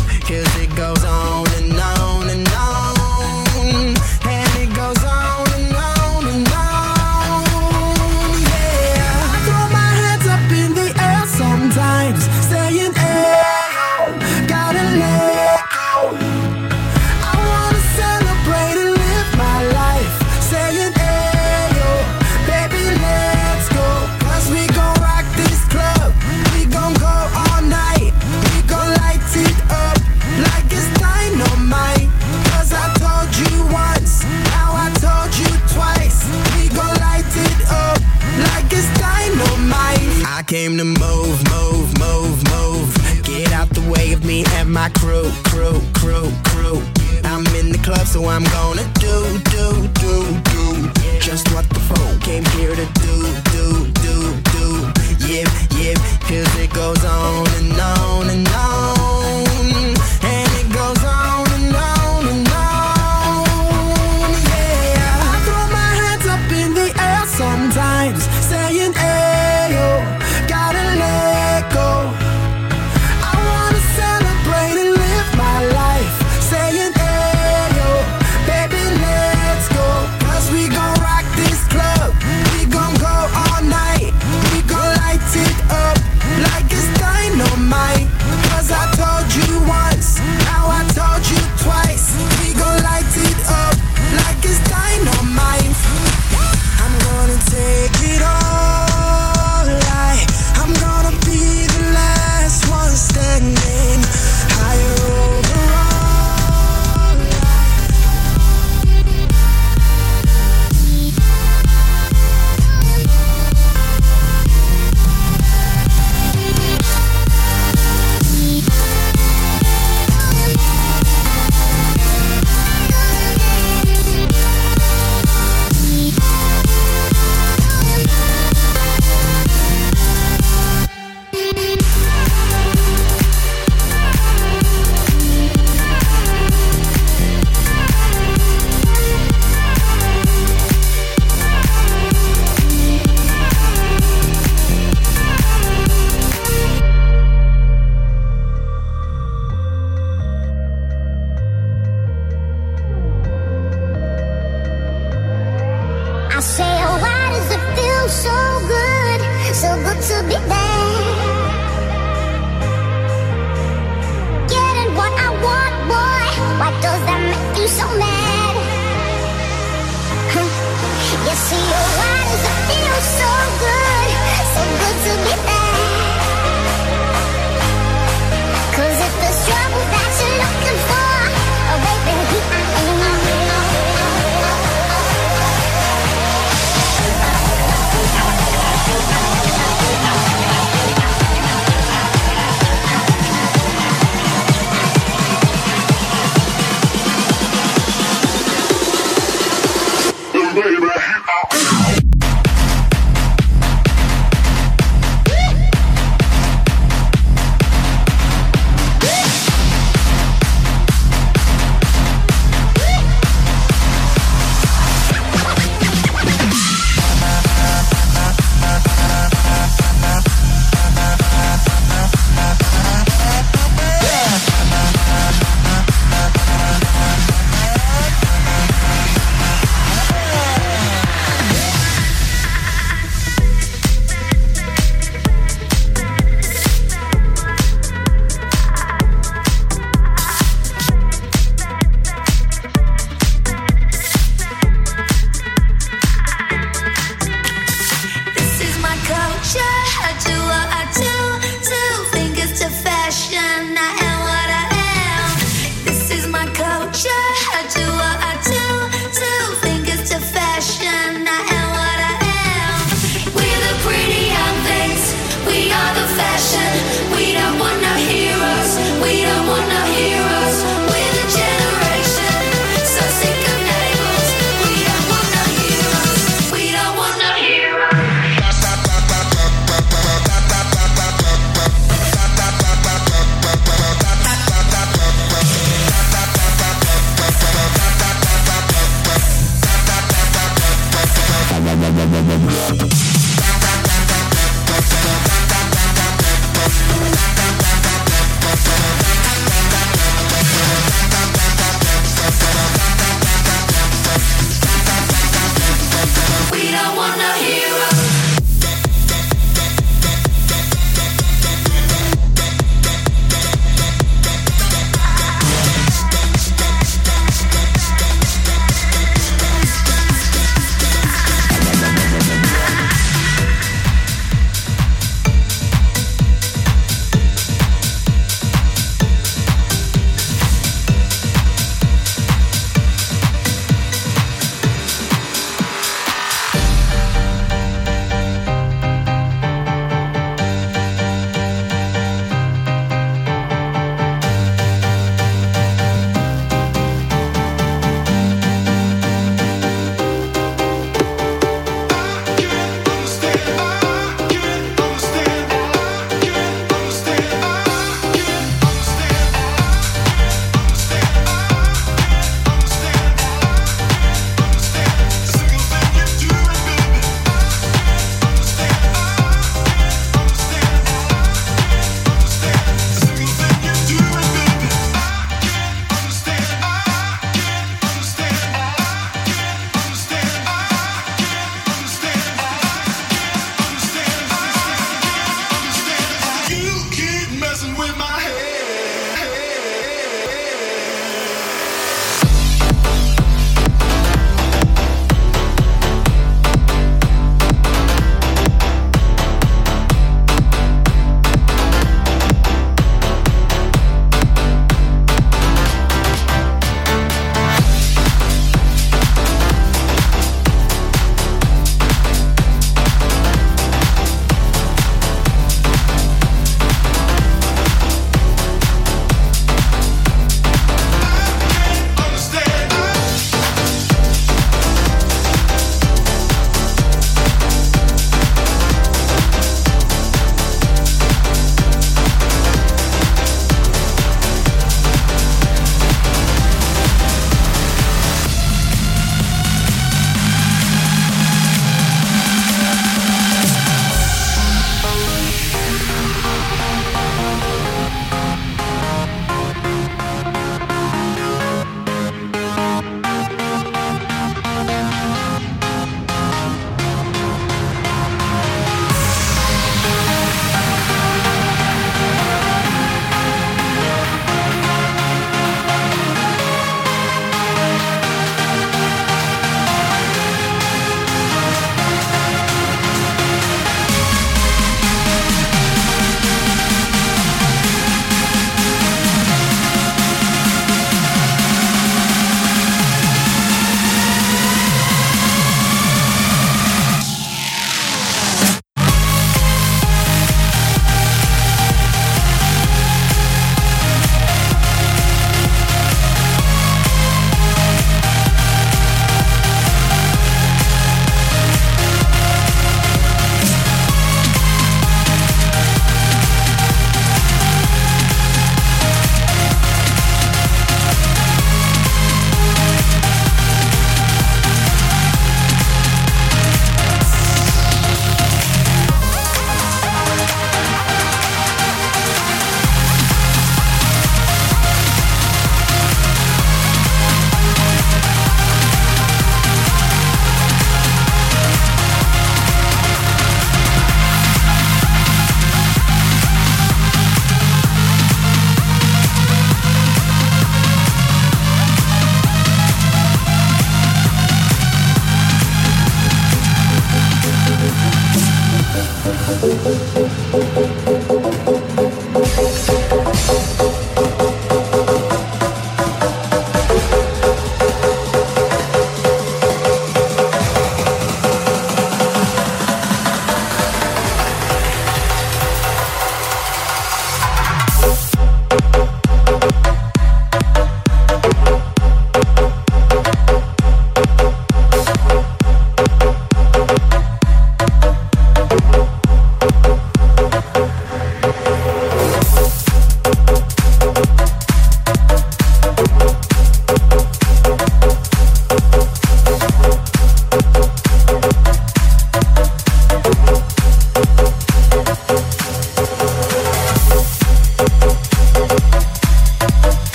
Cause it goes on and on and on Came to move, move, move, move. Get out the way of me and my crew, crew, crew, crew. I'm in the club, so I'm gonna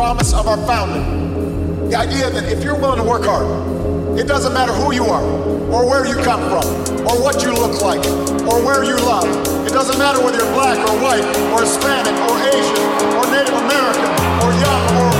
promise of our founding. The idea that if you're willing to work hard, it doesn't matter who you are, or where you come from, or what you look like, or where you love. It doesn't matter whether you're black or white, or Hispanic, or Asian, or Native American, or young, or